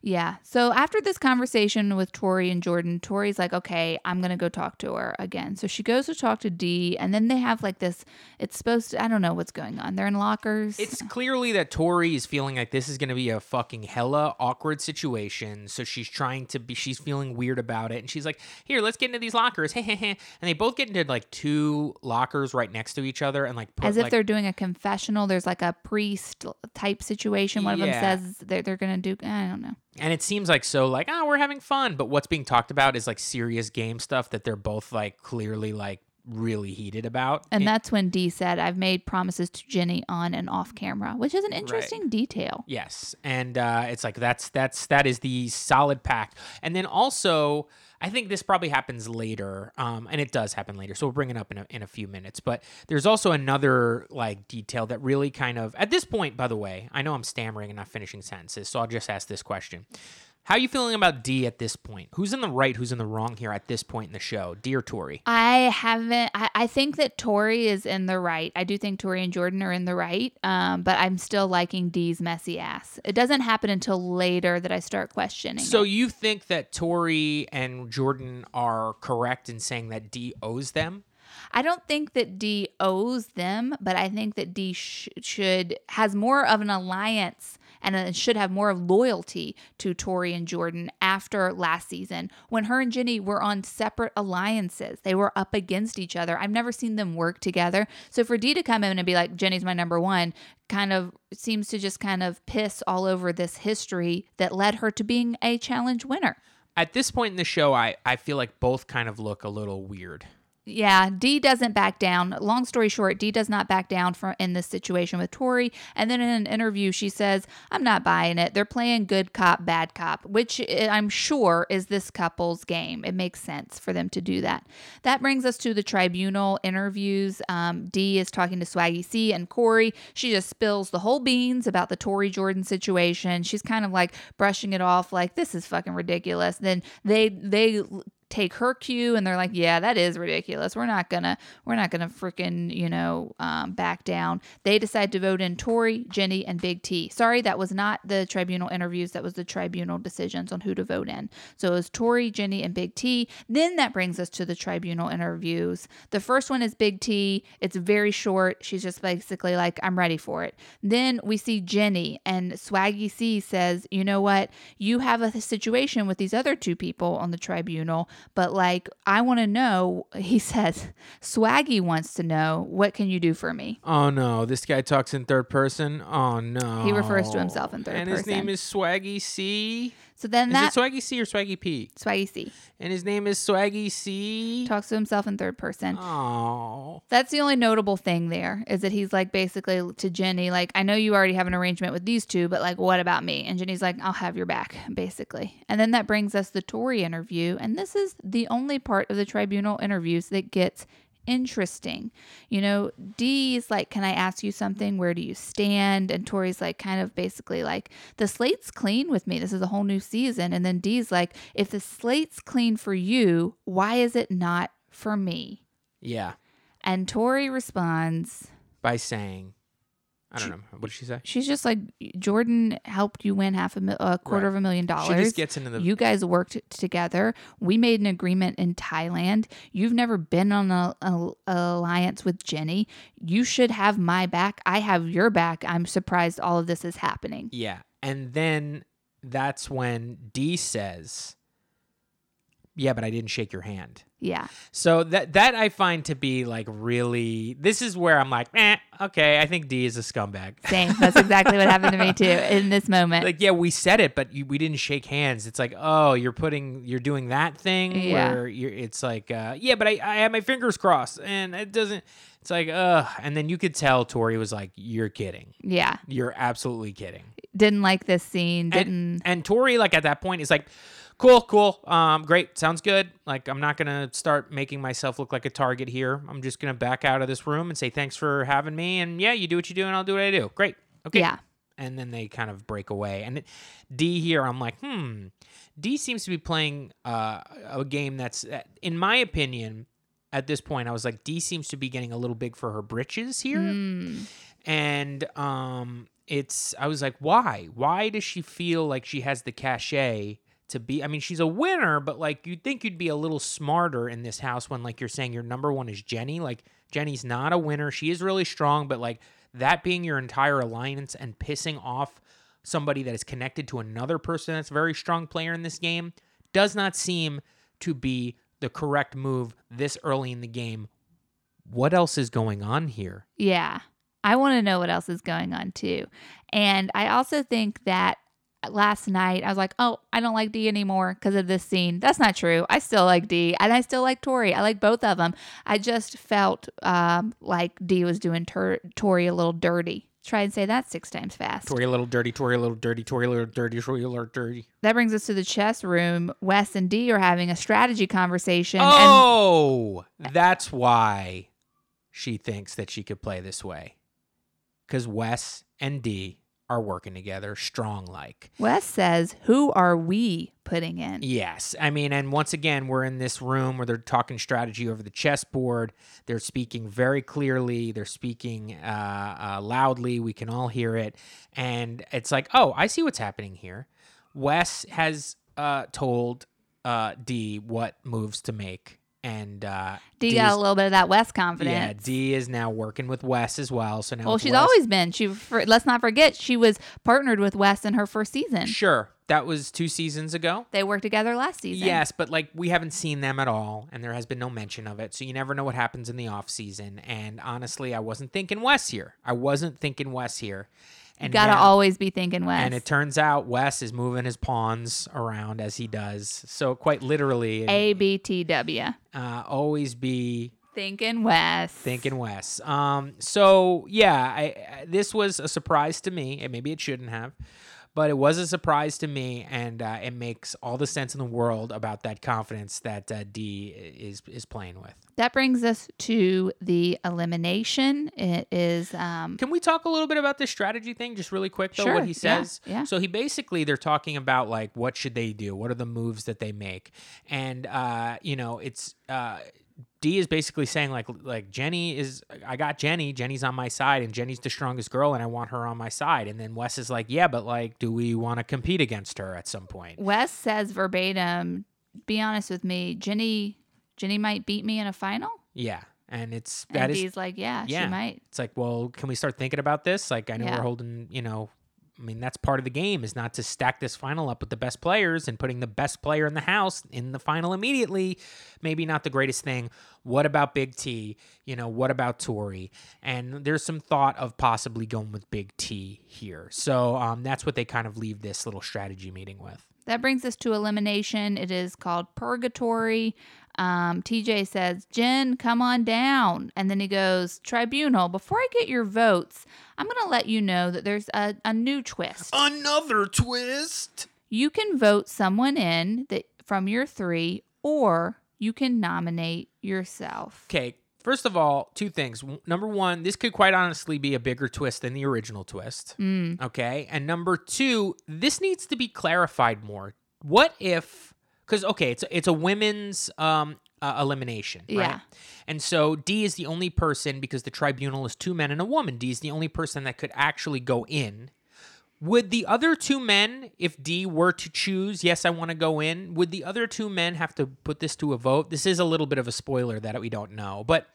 Yeah. So after this conversation with Tori and Jordan, Tori's like, okay, I'm going to go talk to her again. So she goes to talk to Dee, and then they have like this, it's supposed to, I don't know what's going on. They're in lockers. It's clearly that Tori is feeling like this is going to be a fucking hella awkward situation. So she's trying to be, she's feeling weird about it. And she's like, here, let's get into these lockers. [laughs] and they both get into like two lockers right next to each other and like put As if like, they're doing a confessional. There's like a priest type situation. One of them says they're, they're going to do, I don't know. And it seems like so like, oh, we're having fun. But what's being talked about is like serious game stuff that they're both like clearly like really heated about. And It- that's when Dee said, I've made promises to Jenny on and off camera, which is an interesting detail. Yes, and uh, it's like that's that's that is the solid pact, and then also I think this probably happens later, um, and it does happen later. So we'll bring it up in a, in a few minutes. But there's also another like detail that really kind of at this point, by the way, I know I'm stammering and not finishing sentences, so I'll just ask this question. How are you feeling about Dee at this point? Who's in the right? Who's in the wrong here at this point in the show? Dee or Tori? I haven't. I, I think that Tori is in the right. I do think Tori and Jordan are in the right. Um, but I'm still liking Dee's messy ass. It doesn't happen until later that I start questioning. So it. you think that Tori and Jordan are correct in saying that Dee owes them? I don't think that Dee owes them, but I think that Dee sh- should has more of an alliance and uh, should have more of loyalty to Tori and Jordan after last season when her and Jenny were on separate alliances. They were up against each other. I've never seen them work together. So for Dee to come in and be like, Jenny's my number one, kind of seems to just kind of piss all over this history that led her to being a challenge winner. At this point in the show, I, I feel like both kind of look a little weird. Yeah, Dee doesn't back down. Long story short, Dee does not back down from in this situation with Tori. And then in an interview, she says, "I'm not buying it. They're playing good cop, bad cop," which eh, I'm sure is this couple's game. It makes sense for them to do that. That brings us to the tribunal interviews. Um, Dee is talking to Swaggy C and Cory. She just spills the whole beans about the Tori Jordan situation. She's kind of like brushing it off, like this is fucking ridiculous. Then they they take her cue and they're like yeah that is ridiculous. We're not gonna we're not gonna freaking you know um, back down. They decide to vote in tori jenny and big t. Sorry that was not the tribunal interviews. That was the tribunal decisions on who to vote in. So it was tori jenny and big t. Then that brings us to the tribunal interviews. The first one is big t. It's very short. She's just basically like i'm ready for it. Then we see jenny and swaggy c says you know what? You have a situation with these other two people on the tribunal but like I want to know he says Swaggy wants to know what can you do for me Oh no, this guy talks in third person. Oh no. He refers to himself in third and his name is Swaggy C. so then Is that it Swaggy C or Swaggy P? Swaggy C And his name is Swaggy C. talks to himself in third person Oh. That's the only notable thing there is that he's like basically to Jenny, like, I know you already have an arrangement with these two, but like, what about me? And Jenny's like, I'll have your back, basically. And then that brings us the Tori interview. And this is the only part of the tribunal interviews that gets interesting. You know, is like, Can I ask you something? Where do you stand? And Tori's like, kind of basically like, The slate's clean with me. This is a whole new season. And then Dee's like, If the slate's clean for you, why is it not for me? Yeah. And Tori responds, By saying, I don't know. What did she say? she's just like, Jordan helped you win half a, mil- a quarter Right. of a million dollars. She just gets into the. you guys worked together. We made an agreement in Thailand. You've never been on a, a- alliance with Jenny. You should have my back. I have your back. I'm surprised all of this is happening. yeah. And then that's when Dee says, Yeah, but I didn't shake your hand. Yeah. So that that I find to be like really. This is where I'm like, eh, okay. I think Dee is a scumbag. Same. That's exactly what happened to me too in this moment. like yeah we said it but you, we didn't shake hands it's like oh you're putting you're doing that thing Yeah. where you're it's like uh yeah but i i have my fingers crossed and it doesn't it's like uh and then you could tell tori was like you're kidding yeah. you're absolutely kidding Didn't like this scene. Didn't. and, and tori like at that point is like cool cool um great sounds good like i'm not gonna start making myself look like a target here i'm just gonna back out of this room and say thanks for having me and yeah you do what you do and i'll do what i do great okay Yeah. and then they kind of break away. And it- Dee here, I'm like, hmm, Dee seems to be playing uh, a game that's, uh, in my opinion, at this point. I was like, Dee seems to be getting a little big for her britches here. Mm. And um it's I was like, why? Why does she feel like she has the cachet to be I mean, she's a winner, but like you'd think you'd be a little smarter in this house when like you're saying your number one is Jenny. Like Jenny's not a winner. She is really strong, but like that being your entire alliance and pissing off somebody that is connected to another person that's a very strong player in this game does not seem to be the correct move this early in the game. What else is going on here? Yeah. I want to know what else is going on too. And I also think that last night I was like, oh, I don't like Dee anymore because of this scene. That's not true. I still like Dee and I still like Tori. I like both of them. I just felt um, like Dee was doing Tor- Tori a little dirty. Try and say that six times fast. Tori a little dirty, Tori a little dirty, Tori a little dirty, Tori a little dirty. That brings us to the chess room. Wes and Dee are having a strategy conversation. And Oh, that's why she thinks that she could play this way. Because Wes and Dee are working together strong like. Wes says, Who are we putting in? Yes. I mean, and once again, we're in this room where they're talking strategy over the chessboard. They're speaking very clearly, they're speaking uh, uh, loudly. We can all hear it. And it's like, oh, I see what's happening here. Wes has uh, told uh, Dee what moves to make. And uh, Dee Dee's- got a little bit of that Wes confidence. yeah, Dee is now working with Wes as well. So now Well, she's Wes- always been. She for, let's not forget she was partnered with Wes in her first season. sure that was two seasons ago. They worked together last season. Yes, but like we haven't seen them at all, and there has been no mention of it. So you never know what happens in the off season. And honestly, I wasn't thinking Wes here. I wasn't thinking Wes here. You gotta always be thinking Wes. And it turns out Wes is moving his pawns around as he does. So quite literally, A B T W. uh, always be Thinking Wes. thinking Wes. Um, so yeah, I, I this was a surprise to me, and maybe it shouldn't have, but it was a surprise to me, and uh, it makes all the sense in the world about that confidence that uh, Dee is is playing with. That brings us to the elimination. It is um Can we talk a little bit about this strategy thing, just really quick though? Sure, What he yeah, says. yeah. So he basically they're talking about like what should they do? What are the moves that they make? And uh, you know, it's uh, Dee is basically saying like like Jenny is I got Jenny. Jenny's on my side, and Jenny's the strongest girl, and I want her on my side. And then Wes is like, yeah, but like, do we want to compete against her at some point? Wes says verbatim, be honest with me, Jenny Jenny might beat me in a final. Yeah, and it's And that is Dee's like, yeah, yeah. she might. It's like, well, can we start thinking about this? Like, I know Yeah. we're holding, you know, I mean, that's part of the game is not to stack this final up with the best players and putting the best player in the house in the final immediately. Maybe not the greatest thing. What about Big T? You know, what about Tori? And there's some thought of possibly going with Big T here. So um, that's what they kind of leave this little strategy meeting with. That brings us to elimination. It is called purgatory. Um, TJ says, Jen, come on down. And then he goes, Tribunal, before I get your votes, I'm going to let you know that there's a, a new twist. Another twist. You can vote someone in that from your three, or you can nominate yourself. Okay, first of all, two things. Number one, this could quite honestly be a bigger twist than the original twist. Mm. Okay. And number two, this needs to be clarified more. What if, because, okay, it's, it's a women's um, uh, elimination, right? Yeah. And so Dee is the only person, because the tribunal is two men and a woman, Dee is the only person that could actually go in. Would the other two men, if Dee were to choose, yes, I want to go in, would the other two men have to put this to a vote? This is a little bit of a spoiler that we don't know, but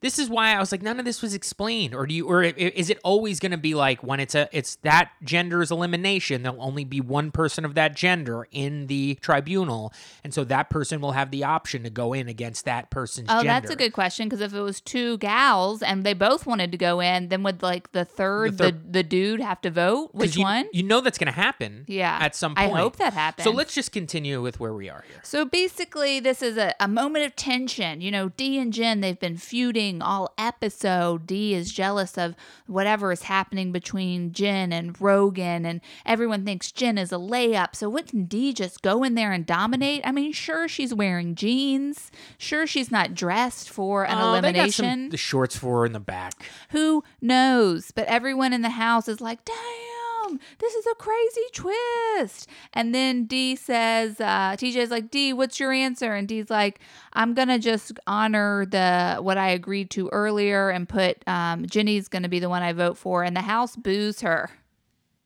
this is why I was like, none of this was explained, or do you, or is it always going to be like when it's a, it's that gender's elimination, there'll only be one person of that gender in the tribunal, and so that person will have the option to go in against that person's Oh, gender. that's a good question. Because if it was two gals and they both wanted to go in, then would like the third, the, third- the, dude have to vote Which you, one? You know that's going to happen. Yeah. At some point. I hope that happens. So let's just continue with where we are here. So basically, this is a, a moment of tension. You know, Dee and Jen, they've been feuding all episode. Dee is jealous of whatever is happening between Jen and Rogan, and everyone thinks Jen is a layup. So wouldn't Dee just go in there and dominate? I mean, sure, she's wearing jeans. Sure, she's not dressed for an Oh, they got some- elimination. the shorts for her in the back. Who knows? But everyone in the house is like, damn. This is a crazy twist. And then Dee says, uh, TJ's like, Dee, what's your answer? And Dee's like, I'm gonna just honor the what I agreed to earlier and put um, Jenny's gonna be the one I vote for. And the house boos her.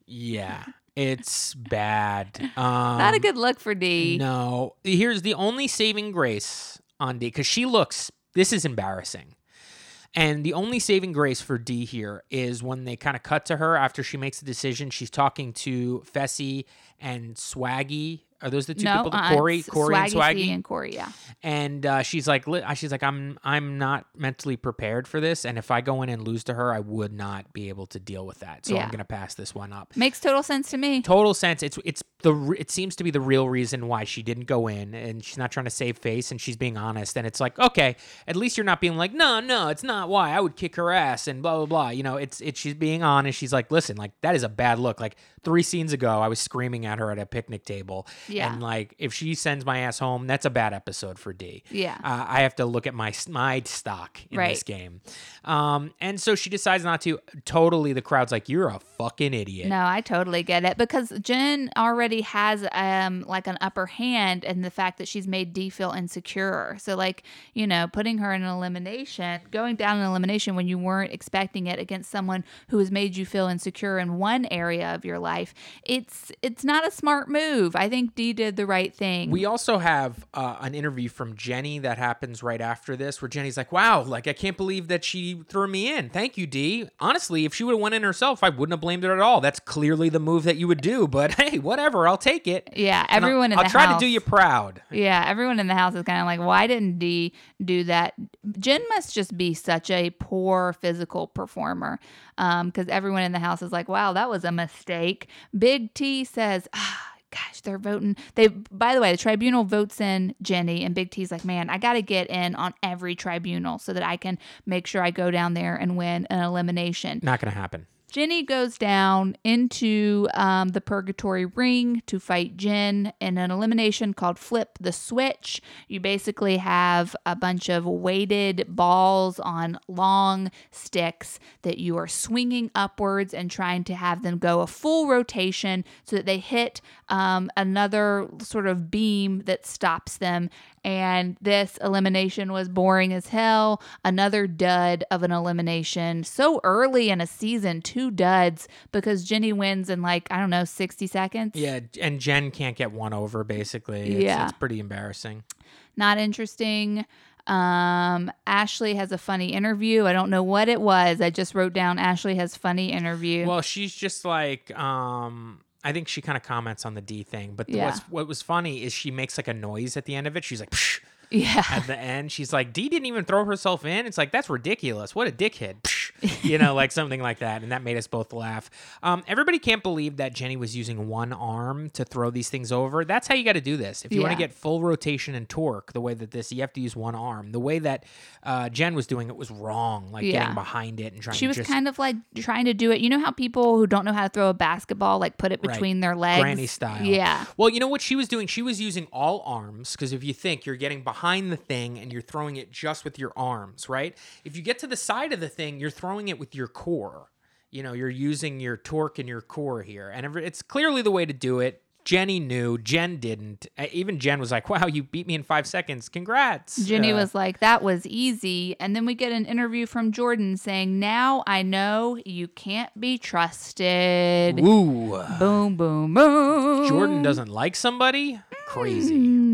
Yeah, [laughs] it's bad. Um, Not a good look for Dee. No. Here's the only saving grace on Dee because she looks. This is embarrassing. And the only saving grace for Dee here is when they kind of cut to her after she makes the decision. She's talking to Fessy and Swaggy. Are those the two no, people? uh, Cory, Cory, and Swaggy Swaggy. C and Cory, yeah. and uh, she's like, she's like, I'm, I'm not mentally prepared for this, and if I go in and lose to her, I would not be able to deal with that. So Yeah. I'm gonna pass this one up. Makes total sense to me. Total sense. It's, it's the, it seems to be the real reason why she didn't go in, and she's not trying to save face, and she's being honest. And it's like, okay, at least you're not being like, no, no, it's not why I would kick her ass, and blah blah blah. You know, it's, it's she's being honest. She's like, listen, like that is a bad look. Like three scenes ago, I was screaming at her at a picnic table, Yeah. and like if she sends my ass home, that's a bad episode for Dee. Yeah. Uh, I have to look at my my stock in this game. Um, and so she decides not to. Totally, the crowd's like, "You're a fucking idiot." No, I totally get it because Jen already has um like an upper hand in the fact that she's made Dee feel insecure. So like, you know, putting her in an elimination, going down an elimination when you weren't expecting it against someone who has made you feel insecure in one area of your life, it's it's not a smart move. I think Dee did the right thing. We also have uh, an interview from Jenny that happens right after this, where Jenny's like, "Wow, like I can't believe that she threw me in. Thank you, Dee. Honestly, if she would have went in herself, I wouldn't have blamed her at all. That's clearly the move that you would do. But [laughs] hey, whatever, I'll take it. yeah, And I'll- everyone in I'll the try house. to do you proud. Yeah, everyone in the house is kind of like, why didn't Dee do that? Jen must just be such a poor physical performer because everyone in the house is like, wow, that was a mistake. Big T says, ah, gosh, they're voting. They, by the way, the tribunal votes in Jenny, and Big T's like, man, I got to get in on every tribunal so that I can make sure I go down there and win an elimination. Not gonna happen. Jenny goes down into um, the purgatory ring to fight Jen in an elimination called Flip the Switch. You basically have a bunch of weighted balls on long sticks that you are swinging upwards and trying to have them go a full rotation so that they hit um, another sort of beam that stops them. And this elimination was boring as hell. Another dud of an elimination. So early in a season, two duds because Jenny wins in like, I don't know, 60 seconds. Yeah, and Jen can't get one over. Basically, it's, Yeah. it's pretty embarrassing. Not interesting. Um, Ashley has a funny interview. I don't know what it was. I just wrote down Ashley has funny interview. Well, she's just like, um, I think she kind of comments on the Dee thing, but Yeah. what's, what was funny is she makes like a noise at the end of it. She's like, Psh, yeah. at the end, she's like, Dee didn't even throw herself in. It's like, that's ridiculous. What a dickhead. You know, like something like that. And that made us both laugh. Um, everybody can't believe that Jenny was using one arm to throw these things over. That's how you got to do this. If you want to get full rotation and torque the way that this, you have to use one arm. The way that uh, Jen was doing it was wrong, like Yeah. getting behind it and trying to She was just kind of like trying to do it. You know how people who don't know how to throw a basketball like put it Right. between their legs? granny style. Yeah. Well, you know what she was doing? She was using all arms because if you think you're getting behind the thing and you're throwing it just with your arms, right? If you get to the side of the thing, you're throwing it with your core. You know, you're using your torque and your core here, and it's clearly the way to do it. Jenny knew, Jen didn't. Uh, Even Jen was like, "Wow, you beat me in five seconds! Congrats!" Jenny Uh, was like, that was easy. And then we get an interview from Jordan saying, now I know you can't be trusted. "Ooh, Boom, boom, boom. Jordan doesn't like somebody." Crazy. Mm.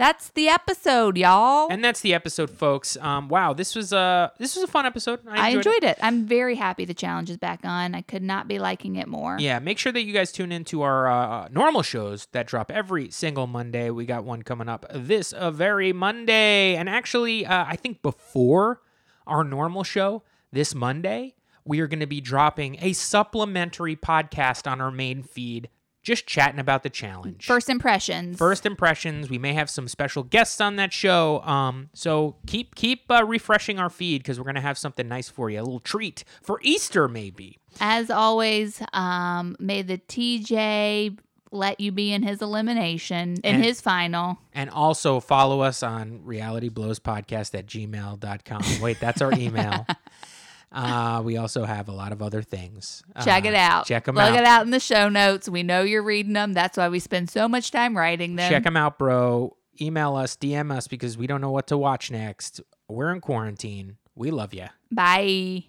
That's the episode, y'all. And that's the episode, folks. Um, wow, this was a this was a fun episode. I it. enjoyed it. I'm very happy the challenge is back on. I could not be liking it more. Yeah, make sure that you guys tune into our uh, normal shows that drop every single Monday. We got one coming up this uh, very Monday. And actually, uh, I think before our normal show this Monday, we are going to be dropping a supplementary podcast on our main feed, just chatting about the challenge. First impressions. First impressions. We may have some special guests on that show. Um, so keep keep uh, refreshing our feed because we're gonna have something nice for you, a little treat for Easter maybe. As always, um, may the TJ let you be in his elimination, in And- his final. And also follow us on realityblowspodcast at gmail.com. Wait, that's our email. [laughs] Uh, we also have a lot of other things. Check Uh, it out. Check them Look out. Plug it out in the show notes. We know you're reading them. That's why we spend so much time writing them. Check them out, bro. Email us, DM us because we don't know what to watch next. We're in quarantine. We love you. Bye.